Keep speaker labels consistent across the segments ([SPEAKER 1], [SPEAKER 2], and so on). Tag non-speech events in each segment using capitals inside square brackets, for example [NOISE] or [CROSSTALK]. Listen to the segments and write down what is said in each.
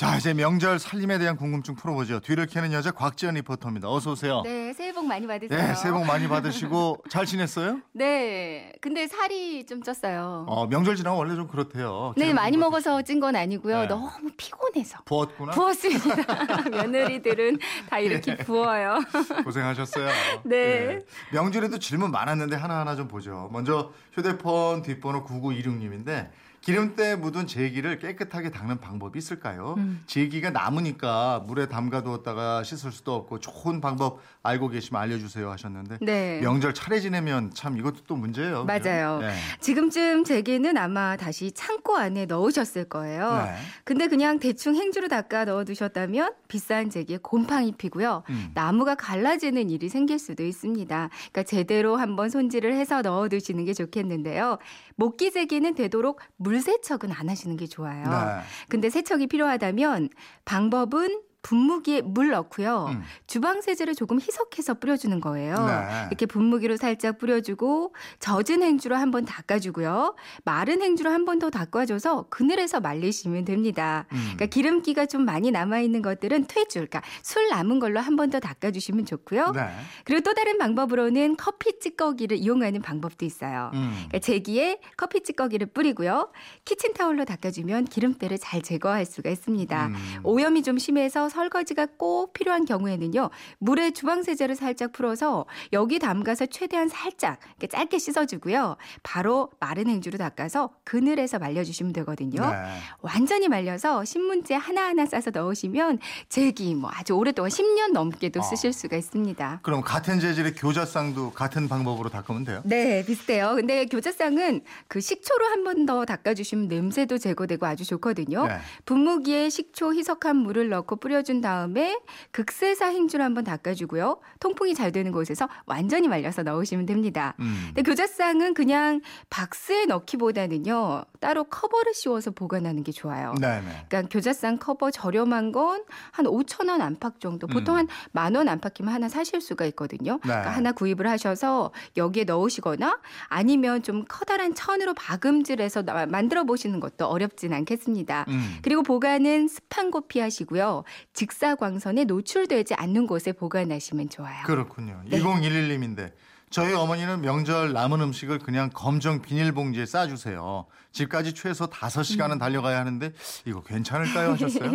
[SPEAKER 1] 자 이제 명절 살림에 대한 궁금증 풀어보죠. 뒤를 캐는 여자 곽지연 리포터입니다. 어서 오세요.
[SPEAKER 2] 네, 새해 복 많이 받으세요.
[SPEAKER 1] 네, 새해 복 많이 받으시고 [LAUGHS] 잘 지냈어요?
[SPEAKER 2] 네, 근데 살이 좀 쪘어요.
[SPEAKER 1] 어, 명절 지나고 원래 좀 그렇대요.
[SPEAKER 2] 네, 많이
[SPEAKER 1] 좀
[SPEAKER 2] 먹어서 찐 건 아니고요.
[SPEAKER 1] 네.
[SPEAKER 2] 너무 피곤해서.
[SPEAKER 1] 부었구나.
[SPEAKER 2] 부었습니다. [LAUGHS] 며느리들은 다 이렇게 부어요.
[SPEAKER 1] 고생하셨어요. [LAUGHS]
[SPEAKER 2] 네.
[SPEAKER 1] 명절에도 질문 많았는데 하나하나 좀 보죠. 먼저 휴대폰 뒷번호 9926님인데 기름때 묻은 제기를 깨끗하게 닦는 방법이 있을까요?
[SPEAKER 2] 음.
[SPEAKER 1] 제기가 남으니까 물에 담가두었다가 씻을 수도 없고 좋은 방법 알고 계시면 알려주세요 하셨는데
[SPEAKER 2] 네.
[SPEAKER 1] 명절 차례 지내면 참 이것도 또 문제예요.
[SPEAKER 2] 맞아요.
[SPEAKER 1] 네.
[SPEAKER 2] 지금쯤 제게는 아마 다시 창고 안에 넣으셨을 거예요.
[SPEAKER 1] 네.
[SPEAKER 2] 근데 그냥 대충 행주로 닦아 넣어두셨다면 비싼 제기에 곰팡이 피고요.
[SPEAKER 1] 음.
[SPEAKER 2] 나무가 갈라지는 일이 생길 수도 있습니다. 그러니까 제대로 한번 손질을 해서 넣어두시는 게 좋겠는데요. 목기 제기는 되도록 물 세척은 안 하시는 게 좋아요.
[SPEAKER 1] 네.
[SPEAKER 2] 근데 세척이 필요하다면 방법은 분무기에 물 넣고요.
[SPEAKER 1] 음.
[SPEAKER 2] 주방 세제를 조금 희석해서 뿌려주는 거예요.
[SPEAKER 1] 네.
[SPEAKER 2] 이렇게 분무기로 살짝 뿌려주고 젖은 행주로 한 번 닦아주고요. 마른 행주로 한 번 더 닦아줘서 그늘에서 말리시면 됩니다.
[SPEAKER 1] 음.
[SPEAKER 2] 그러니까 기름기가 좀 많이 남아 있는 것들은 퇴줄, 그러니까 술 남은 걸로 한 번 더 닦아주시면 좋고요.
[SPEAKER 1] 네.
[SPEAKER 2] 그리고 또 다른 방법으로는 커피 찌꺼기를 이용하는 방법도 있어요.
[SPEAKER 1] 음.
[SPEAKER 2] 그러니까 제기에 커피 찌꺼기를 뿌리고요. 키친타올로 닦아주면 기름때를 잘 제거할 수가 있습니다.
[SPEAKER 1] 음.
[SPEAKER 2] 오염이 좀 심해서 설거지가 꼭 필요한 경우에는요. 물에 주방 세제를 살짝 풀어서 여기 담가서 최대한 살짝 짧게 씻어 주고요. 바로 마른 행주로 닦아서 그늘에서 말려 주시면 되거든요.
[SPEAKER 1] 네.
[SPEAKER 2] 완전히 말려서 신문지에 하나하나 싸서 넣으시면 제기 뭐 아주 오랫동안 10년 넘게도
[SPEAKER 1] 어.
[SPEAKER 2] 쓰실 수가 있습니다.
[SPEAKER 1] 그럼 같은 재질의 교자쌍도 같은 방법으로 닦으면 돼요?
[SPEAKER 2] 네, 비슷해요. 근데 교자쌍은 그 식초로 한 번 더 닦아 주시면 냄새도 제거되고 아주 좋거든요.
[SPEAKER 1] 네.
[SPEAKER 2] 분무기에 식초 희석한 물을 넣고 뿌려 준 다음에 극세사 행주로 한번 닦아주고요. 통풍이 잘 되는 곳에서 완전히 말려서 넣으시면 됩니다.
[SPEAKER 1] 음.
[SPEAKER 2] 근데 교자상은 그냥 박스에 넣기보다는요. 따로 커버를 씌워서 보관하는 게 좋아요.
[SPEAKER 1] 네네.
[SPEAKER 2] 그러니까 교자상 커버 저렴한 건 한 5천 원 안팎 정도. 보통
[SPEAKER 1] 음.
[SPEAKER 2] 한 만 원 안팎이면 하나 사실 수가 있거든요.
[SPEAKER 1] 네.
[SPEAKER 2] 그러니까 하나 구입을 하셔서 여기에 넣으시거나 아니면 좀 커다란 천으로 박음질해서 나- 만들어 보시는 것도 어렵진 않겠습니다.
[SPEAKER 1] 음.
[SPEAKER 2] 그리고 보관은 습한 곳 피하시고요. 직사광선에 노출되지 않는 곳에 보관하시면 좋아요.
[SPEAKER 1] 그렇군요.
[SPEAKER 2] 네.
[SPEAKER 1] 2011님인데 저희 어머니는 명절 남은 음식을 그냥 검정 비닐봉지에 싸주세요. 집까지 최소 5시간은
[SPEAKER 2] 음.
[SPEAKER 1] 달려가야 하는데 이거 괜찮을까요 [LAUGHS] 하셨어요?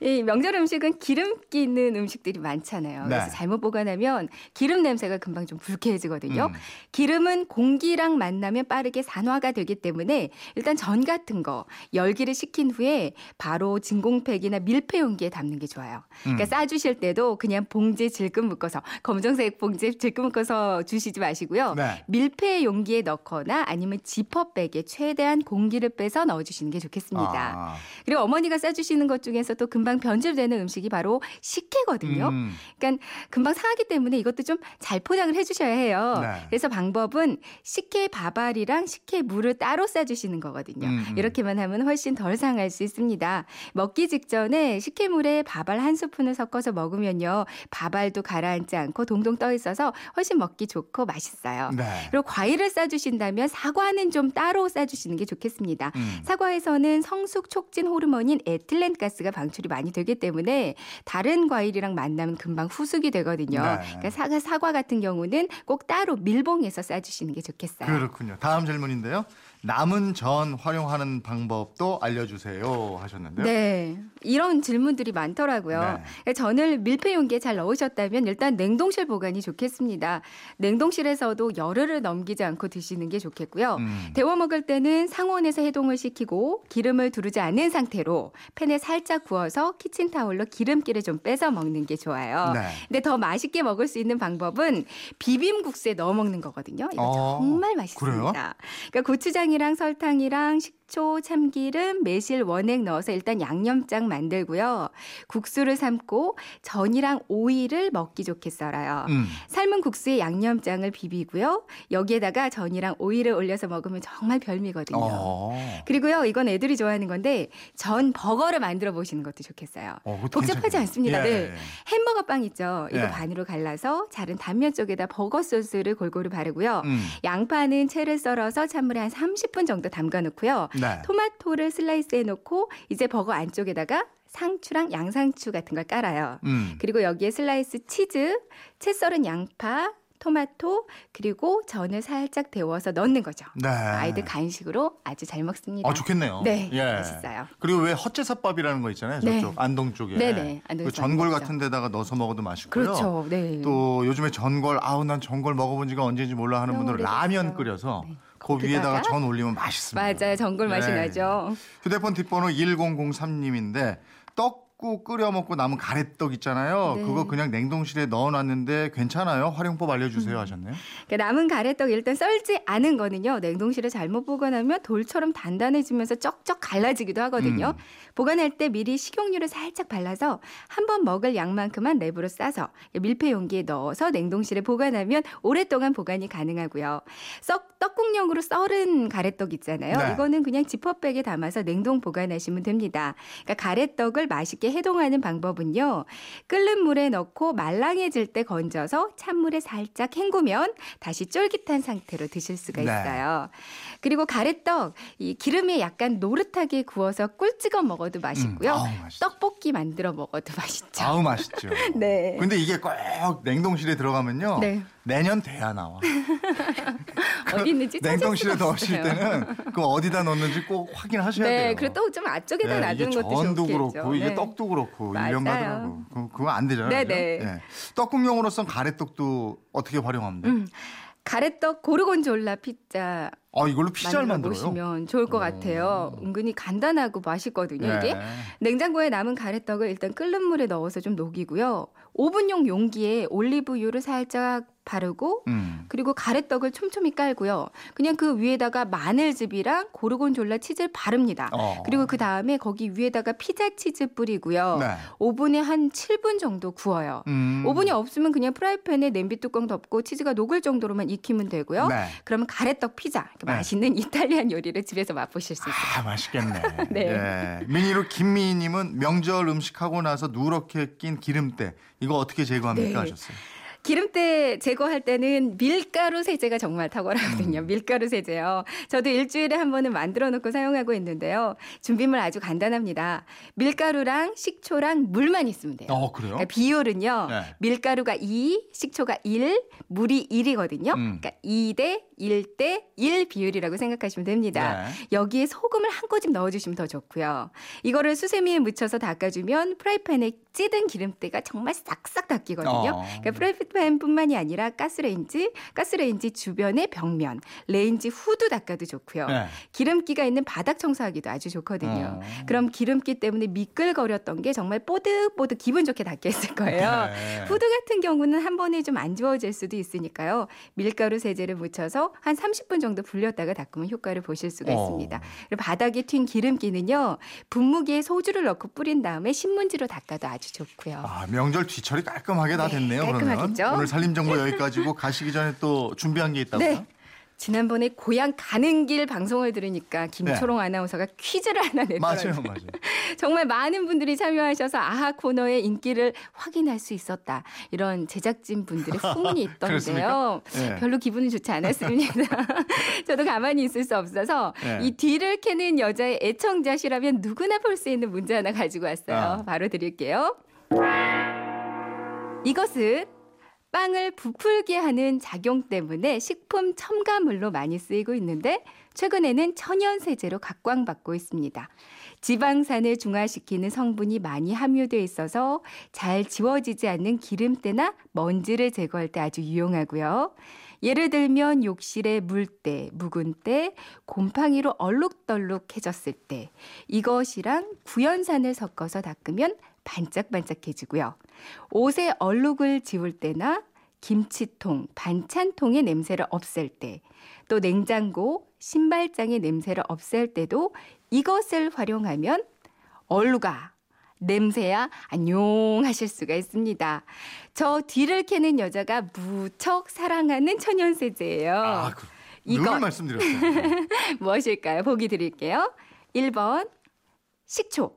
[SPEAKER 2] 이 명절 음식은 기름기 있는 음식들이 많잖아요. 그래서
[SPEAKER 1] 네.
[SPEAKER 2] 잘못 보관하면 기름 냄새가 금방 좀 불쾌해지거든요.
[SPEAKER 1] 음.
[SPEAKER 2] 기름은 공기랑 만나면 빠르게 산화가 되기 때문에 일단 전 같은 거 열기를 식힌 후에 바로 진공팩이나 밀폐 용기에 담는 게 좋아요. 그러니까
[SPEAKER 1] 음.
[SPEAKER 2] 싸주실 때도 그냥 봉지에 질끈 묶어서 검정색 봉지에 질끈 묶어서 주시지 마시고요.
[SPEAKER 1] 네.
[SPEAKER 2] 밀폐 용기에 넣거나 아니면 지퍼백에 최대한 공기를 빼서 넣어주시는 게 좋겠습니다.
[SPEAKER 1] 아.
[SPEAKER 2] 그리고 어머니가 싸주시는 것 중에서 또 금방 변질되는 음식이 바로 식혜거든요.
[SPEAKER 1] 음.
[SPEAKER 2] 그러니까 금방 상하기 때문에 이것도 좀 잘 포장을 해주셔야 해요.
[SPEAKER 1] 네.
[SPEAKER 2] 그래서 방법은 식혜 밥알이랑 식혜 물을 따로 싸주시는 거거든요.
[SPEAKER 1] 음, 음.
[SPEAKER 2] 이렇게만 하면 훨씬 덜 상할 수 있습니다. 먹기 직전에 식혜물에 밥알 한 스푼을 섞어서 먹으면요. 밥알도 가라앉지 않고 동동 떠 있어서 훨씬 먹기 좋고 맛있어요.
[SPEAKER 1] 네.
[SPEAKER 2] 그리고 과일을 싸주신다면 사과는 좀 따로 싸주시는 게 좋겠습니다.
[SPEAKER 1] 음.
[SPEAKER 2] 사과에서는 성숙 촉진 호르몬인 에틸렌 가스가 방출이 많이 되기 때문에 다른 과일이랑 만나면 금방 후숙이 되거든요.
[SPEAKER 1] 네.
[SPEAKER 2] 그러니까 사과, 사과 같은 경우는 꼭 따로 밀봉해서 싸주시는 게 좋겠어요.
[SPEAKER 1] 그렇군요. 다음 질문인데요. 남은 전 활용하는 방법도 알려주세요 하셨는데요.
[SPEAKER 2] 네. 이런 질문들이 많더라고요.
[SPEAKER 1] 네.
[SPEAKER 2] 전을 밀폐 용기에 잘 넣으셨다면 일단 냉동실 보관이 좋겠습니다. 냉동실에서도 열흘을 넘기지 않고 드시는 게 좋겠고요.
[SPEAKER 1] 음.
[SPEAKER 2] 데워 먹을 때는 상온에서 해동을 시키고 기름을 두르지 않은 상태로 팬에 살짝 구워서 키친 타올로 기름기를 좀 빼서 먹는 게 좋아요.
[SPEAKER 1] 네.
[SPEAKER 2] 근데 더 맛있게 먹을 수 있는 방법은 비빔국수에 넣어 먹는 거거든요. 이거
[SPEAKER 1] 어,
[SPEAKER 2] 정말 맛있습니다.
[SPEAKER 1] 그래요?
[SPEAKER 2] 그러니까 고추장 이랑 설탕이랑 식 식초, 참기름, 매실, 원액 넣어서 일단 양념장 만들고요. 국수를 삶고 전이랑 오이를 먹기 좋게 썰어요.
[SPEAKER 1] 음.
[SPEAKER 2] 삶은 국수에 양념장을 비비고요. 여기에다가 전이랑 오이를 올려서 먹으면 정말 별미거든요.
[SPEAKER 1] 어.
[SPEAKER 2] 그리고요, 이건 애들이 좋아하는 건데 전 버거를 만들어 보시는 것도 좋겠어요.
[SPEAKER 1] 어,
[SPEAKER 2] 복잡하지. 않습니다.
[SPEAKER 1] 예,
[SPEAKER 2] 네.
[SPEAKER 1] 예.
[SPEAKER 2] 햄버거 빵 있죠. 이거
[SPEAKER 1] 예.
[SPEAKER 2] 반으로 갈라서 자른 단면 쪽에다 버거 소스를 골고루 바르고요.
[SPEAKER 1] 음.
[SPEAKER 2] 양파는 채를 썰어서 찬물에 한 30분 정도 담가 놓고요.
[SPEAKER 1] 네.
[SPEAKER 2] 토마토를 슬라이스해 놓고 이제 버거 안쪽에다가 상추랑 양상추 같은 걸 깔아요.
[SPEAKER 1] 음.
[SPEAKER 2] 그리고 여기에 슬라이스 치즈, 채 썰은 양파, 토마토, 그리고 전을 살짝 데워서 넣는 거죠.
[SPEAKER 1] 네.
[SPEAKER 2] 아이들 간식으로 아주 잘 먹습니다.
[SPEAKER 1] 어, 좋겠네요.
[SPEAKER 2] 네,
[SPEAKER 1] 예.
[SPEAKER 2] 맛있어요.
[SPEAKER 1] 그리고 왜 헛제사밥이라는 거 있잖아요.
[SPEAKER 2] 네.
[SPEAKER 1] 저쪽 안동 쪽에.
[SPEAKER 2] 네네, 안동에서
[SPEAKER 1] 그 전골. 같은 데다가 넣어서 먹어도 맛있고요.
[SPEAKER 2] 그렇죠. 네.
[SPEAKER 1] 또 요즘에 전골 아우 난 전골 먹어본 지가 언제인지 몰라 하는 분들은. 라면 끓여서
[SPEAKER 2] 네.
[SPEAKER 1] 그
[SPEAKER 2] 위에다가
[SPEAKER 1] 전 올리면 맛있습니다.
[SPEAKER 2] 맞아요. 전골 맛이
[SPEAKER 1] 네.
[SPEAKER 2] 나죠.
[SPEAKER 1] 휴대폰 뒷번호 1003님인데 떡국 끓여 먹고 남은 가래떡 있잖아요.
[SPEAKER 2] 네.
[SPEAKER 1] 그거 그냥 냉동실에 넣어놨는데 괜찮아요? 활용법 알려주세요 하셨네요.
[SPEAKER 2] 그러니까 남은 가래떡 일단 썰지 않은 거는요. 냉동실에 잘못 보관하면 돌처럼 단단해지면서 쩍쩍 갈라지기도 하거든요.
[SPEAKER 1] 음.
[SPEAKER 2] 보관할 때 미리 식용유를 살짝 발라서 한 번 먹을 양만큼만 랩으로 싸서 밀폐 용기에 넣어서 냉동실에 보관하면 오랫동안 보관이 가능하고요. 썩 떡 국용으로 썰은 가래떡 있잖아요.
[SPEAKER 1] 네.
[SPEAKER 2] 이거는 그냥 지퍼백에 담아서 냉동 보관하시면 됩니다. 그러니까 가래떡을 맛있게 해동하는 방법은요. 끓는 물에 넣고 말랑해질 때 건져서 찬물에 살짝 헹구면 다시 쫄깃한 상태로 드실 수가
[SPEAKER 1] 네.
[SPEAKER 2] 있어요. 그리고 가래떡 이 기름에 약간 노릇하게 구워서 꿀 찍어 먹어도 맛있고요.
[SPEAKER 1] 음, 아우.
[SPEAKER 2] 떡볶이 만들어 먹어도 맛있죠.
[SPEAKER 1] 아우 맛있죠. [LAUGHS]
[SPEAKER 2] 네.
[SPEAKER 1] 근데 이게 꼭 냉동실에 들어가면요.
[SPEAKER 2] 네.
[SPEAKER 1] 내년 돼야 나와. [LAUGHS]
[SPEAKER 2] 어디 있는 지 찾을
[SPEAKER 1] 냉동실에 넣으실. 때는 [LAUGHS] 그 어디다 넣는지 꼭 확인하셔야
[SPEAKER 2] 네,
[SPEAKER 1] 돼요.
[SPEAKER 2] 그리고 또좀 앞쪽에다
[SPEAKER 1] 네,
[SPEAKER 2] 놔두는
[SPEAKER 1] 이게
[SPEAKER 2] 것도
[SPEAKER 1] 전도
[SPEAKER 2] 좋겠죠.
[SPEAKER 1] 그렇고 이게
[SPEAKER 2] 네.
[SPEAKER 1] 떡도 그렇고
[SPEAKER 2] 맞아요.
[SPEAKER 1] 일년 가더라고. 그, 그거 안 되잖아요.
[SPEAKER 2] 네네.
[SPEAKER 1] 그죠? 예. 떡국용으로 썬 가래떡도 어떻게 활용하면 돼요?
[SPEAKER 2] 음, 가래떡 고르곤졸라 피자
[SPEAKER 1] 아 이걸로 피자를
[SPEAKER 2] 만들어? 보시면 좋을 것
[SPEAKER 1] 오.
[SPEAKER 2] 같아요. 은근히 간단하고 맛있거든요. 이게
[SPEAKER 1] 네.
[SPEAKER 2] 냉장고에 남은 가래떡을 일단 끓는 물에 넣어서 좀 녹이고요. 오븐용 용기에 올리브유를 살짝 바르고
[SPEAKER 1] 음.
[SPEAKER 2] 그리고 가래떡을 촘촘히 깔고요. 그냥 그 위에다가 마늘즙이랑 고르곤졸라 치즈를 바릅니다.
[SPEAKER 1] 어.
[SPEAKER 2] 그리고 그 다음에 거기 위에다가 피자 치즈 뿌리고요.
[SPEAKER 1] 네.
[SPEAKER 2] 오븐에 한 7분 정도 구워요.
[SPEAKER 1] 음.
[SPEAKER 2] 오븐이 없으면 그냥 프라이팬에 냄비 뚜껑 덮고 치즈가 녹을 정도로만 익히면 되고요.
[SPEAKER 1] 네.
[SPEAKER 2] 그러면 가래떡 피자
[SPEAKER 1] 네.
[SPEAKER 2] 맛있는 이탈리안 요리를 집에서 맛보실 수 있어요.
[SPEAKER 1] 아 맛있겠네. [LAUGHS]
[SPEAKER 2] 네.
[SPEAKER 1] 예. 미니로 김미희님은 명절 음식하고 나서 누렇게 낀 기름때 이거 어떻게 제거합니까
[SPEAKER 2] 네.
[SPEAKER 1] 하셨어요.
[SPEAKER 2] 기름때 제거할 때는 밀가루 세제가 정말
[SPEAKER 1] 음.
[SPEAKER 2] 탁월하거든요. 밀가루 세제요. 저도 일주일에 한 번은 만들어 놓고 사용하고 있는데요. 준비물 아주 간단합니다. 밀가루랑 식초랑 물만 있으면 돼요.
[SPEAKER 1] 어 그래요?
[SPEAKER 2] 그러니까 비율은요.
[SPEAKER 1] 네.
[SPEAKER 2] 밀가루가 2, 식초가 1, 물이 1이거든요.
[SPEAKER 1] 음.
[SPEAKER 2] 그러니까 2대 1대 1 비율이라고 생각하시면 됩니다.
[SPEAKER 1] 네.
[SPEAKER 2] 여기에 소금을 한 꼬집 넣어주시면 더 좋고요. 이거를 수세미에 묻혀서 닦아주면 프라이팬에 찌든 기름때가 정말 싹싹 닦이거든요.
[SPEAKER 1] 어.
[SPEAKER 2] 그러니까 프라이팬뿐만이 아니라 가스레인지, 가스레인지 주변의 벽면, 레인지 후드 닦아도 좋고요.
[SPEAKER 1] 네.
[SPEAKER 2] 기름기가 있는 바닥 청소하기도 아주 좋거든요.
[SPEAKER 1] 어.
[SPEAKER 2] 그럼 기름기 때문에 미끌거렸던 게 정말 뽀득뽀득 기분 좋게 닦였을 거예요.
[SPEAKER 1] 네.
[SPEAKER 2] 후드 같은 경우는 한 번에 좀 안 지워질 수도 있으니까요. 밀가루 세제를 묻혀서 한 30분 정도 불렸다가 닦으면 효과를 보실 수가
[SPEAKER 1] 어.
[SPEAKER 2] 있습니다. 그리고 바닥에 튄 기름기는요. 분무기에 소주를 넣고 뿌린 다음에 신문지로 닦아도 아주 좋고요.
[SPEAKER 1] 아, 명절 뒤처리 깔끔하게 다
[SPEAKER 2] 네,
[SPEAKER 1] 됐네요. 그러면
[SPEAKER 2] 깔끔하겠죠?
[SPEAKER 1] 오늘 살림 정보 [LAUGHS] 여기까지고 가시기 전에 또 준비한 게 있다고요?
[SPEAKER 2] 네. 지난번에 고향 가는 길 방송을 들으니까 김초롱 아나운서가 퀴즈를 하나
[SPEAKER 1] 네. 맞아요,
[SPEAKER 2] 냈더라고요.
[SPEAKER 1] 맞아요. [LAUGHS]
[SPEAKER 2] 정말 많은 분들이 참여하셔서 아하 코너의 인기를 확인할 수 있었다. 이런 제작진 분들의 소문이 [LAUGHS] 있던데요.
[SPEAKER 1] 네.
[SPEAKER 2] 별로 기분이 좋지 않았습니다. [LAUGHS] 저도 가만히 있을 수 없어서
[SPEAKER 1] 네.
[SPEAKER 2] 이 뒤를 캐는 여자의 애청자시라면 누구나 볼 수 있는 문제 하나 가지고 왔어요.
[SPEAKER 1] 아.
[SPEAKER 2] 바로 드릴게요. 이것은 빵을 부풀게 하는 작용 때문에 식품 첨가물로 많이 쓰이고 있는데 최근에는 천연 세제로 각광받고 있습니다. 지방산을 중화시키는 성분이 많이 함유되어 있어서 잘 지워지지 않는 기름때나 먼지를 제거할 때 아주 유용하고요. 예를 들면 욕실에 물때, 묵은 때, 곰팡이로 얼룩덜룩해졌을 때 이것이랑 구연산을 섞어서 닦으면 반짝반짝해지고요. 옷에 얼룩을 지울 때나 김치통, 반찬통의 냄새를 없앨 때, 또 냉장고, 신발장의 냄새를 없앨 때도 이것을 활용하면 얼루가 냄새야 안녕 하실 수가 있습니다. 저 뒤를 캐는 여자가 무척 사랑하는 천연 세제예요.
[SPEAKER 1] 아, 그,
[SPEAKER 2] 이거.
[SPEAKER 1] 늘 말씀드렸어요.
[SPEAKER 2] 무엇일까요? [LAUGHS] 보기 드릴게요. 1번 식초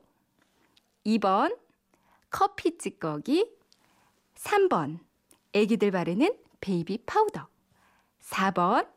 [SPEAKER 2] 2번 커피 찌꺼기 3번 애기들 바르는 베이비 파우더 4번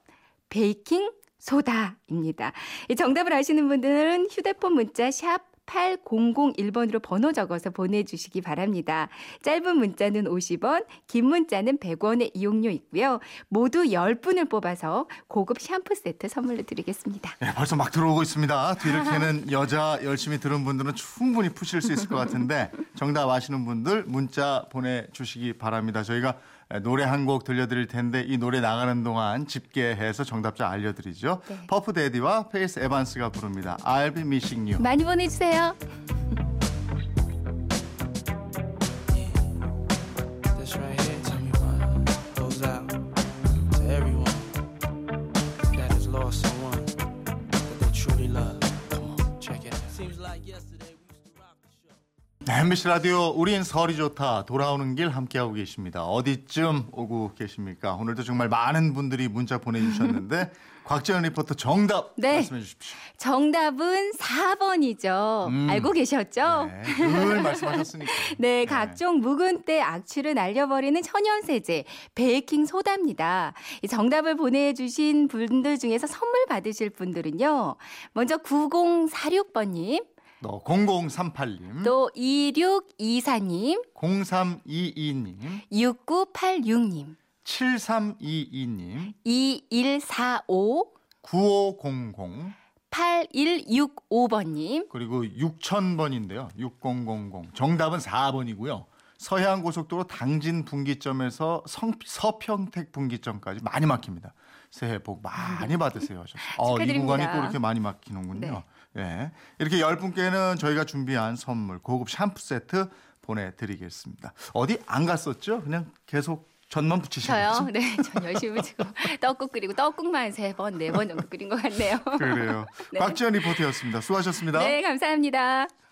[SPEAKER 2] 베이킹 소다입니다. 이 정답을 아시는 분들은 휴대폰 문자 샵 8001번으로 번호 적어서 보내주시기 바랍니다. 짧은 문자는 50원, 긴 문자는 100원의 이용료 있고요. 모두 10분을 뽑아서 고급 샴푸 세트 선물로 드리겠습니다.
[SPEAKER 1] 네, 벌써 막 들어오고 있습니다. 캐는 여자 열심히 들은 분들은 충분히 푸실 수 있을 것 같은데 정답 아시는 분들 문자 보내주시기 바랍니다. 저희가 노래 한 곡 들려드릴 텐데 이 노래 나가는 동안 집계해서 정답자 알려드리죠.
[SPEAKER 2] 네.
[SPEAKER 1] 퍼프 대디와 페이스 에반스가 부릅니다. I'll be missing you.
[SPEAKER 2] 많이 보내주세요.
[SPEAKER 1] MBC 라디오 우린 설이 좋다 돌아오는 길 함께하고 계십니다. 어디쯤 오고 계십니까? 오늘도 정말 많은 분들이 문자 보내주셨는데 [LAUGHS] 곽재현 리포터 정답
[SPEAKER 2] 네.
[SPEAKER 1] 말씀해 주십시오.
[SPEAKER 2] 정답은 4번이죠.
[SPEAKER 1] 음.
[SPEAKER 2] 알고 계셨죠?
[SPEAKER 1] 네, 늘 말씀하셨으니까. [LAUGHS]
[SPEAKER 2] 네, 각종 묵은 때 악취를 날려버리는 천연세제 베이킹 소다입니다. 이 정답을 보내주신 분들 중에서 선물 받으실 분들은요. 먼저 9046번님,
[SPEAKER 1] 또 0038님,
[SPEAKER 2] 또 2624님,
[SPEAKER 1] 0322님,
[SPEAKER 2] 6986님,
[SPEAKER 1] 7322님,
[SPEAKER 2] 2145,
[SPEAKER 1] 9500
[SPEAKER 2] 8165번님,
[SPEAKER 1] 그리고 6000번인데요. 6000 정답은 4번이고요. 서해안 고속도로 당진 분기점에서 성, 서평택 분기점까지 많이 막힙니다. 새해 복 많이 받으세요. 하셨어요. 어, 이. 구간이 또 이렇게 많이 막히는군요. 예. 이렇게 열 분께는 저희가 준비한 선물 고급 샴푸 세트 보내드리겠습니다. 어디 안 갔었죠? 그냥 계속 전만 붙이시는
[SPEAKER 2] 저요? 네, 전 열심히 지금 [LAUGHS] 떡국 끓이고 떡국만 세 번, 네 번 정도 끓인 것 같네요.
[SPEAKER 1] 그래요. [LAUGHS]
[SPEAKER 2] 네.
[SPEAKER 1] 곽지연 리포터였습니다. 수고하셨습니다.
[SPEAKER 2] 네, 감사합니다.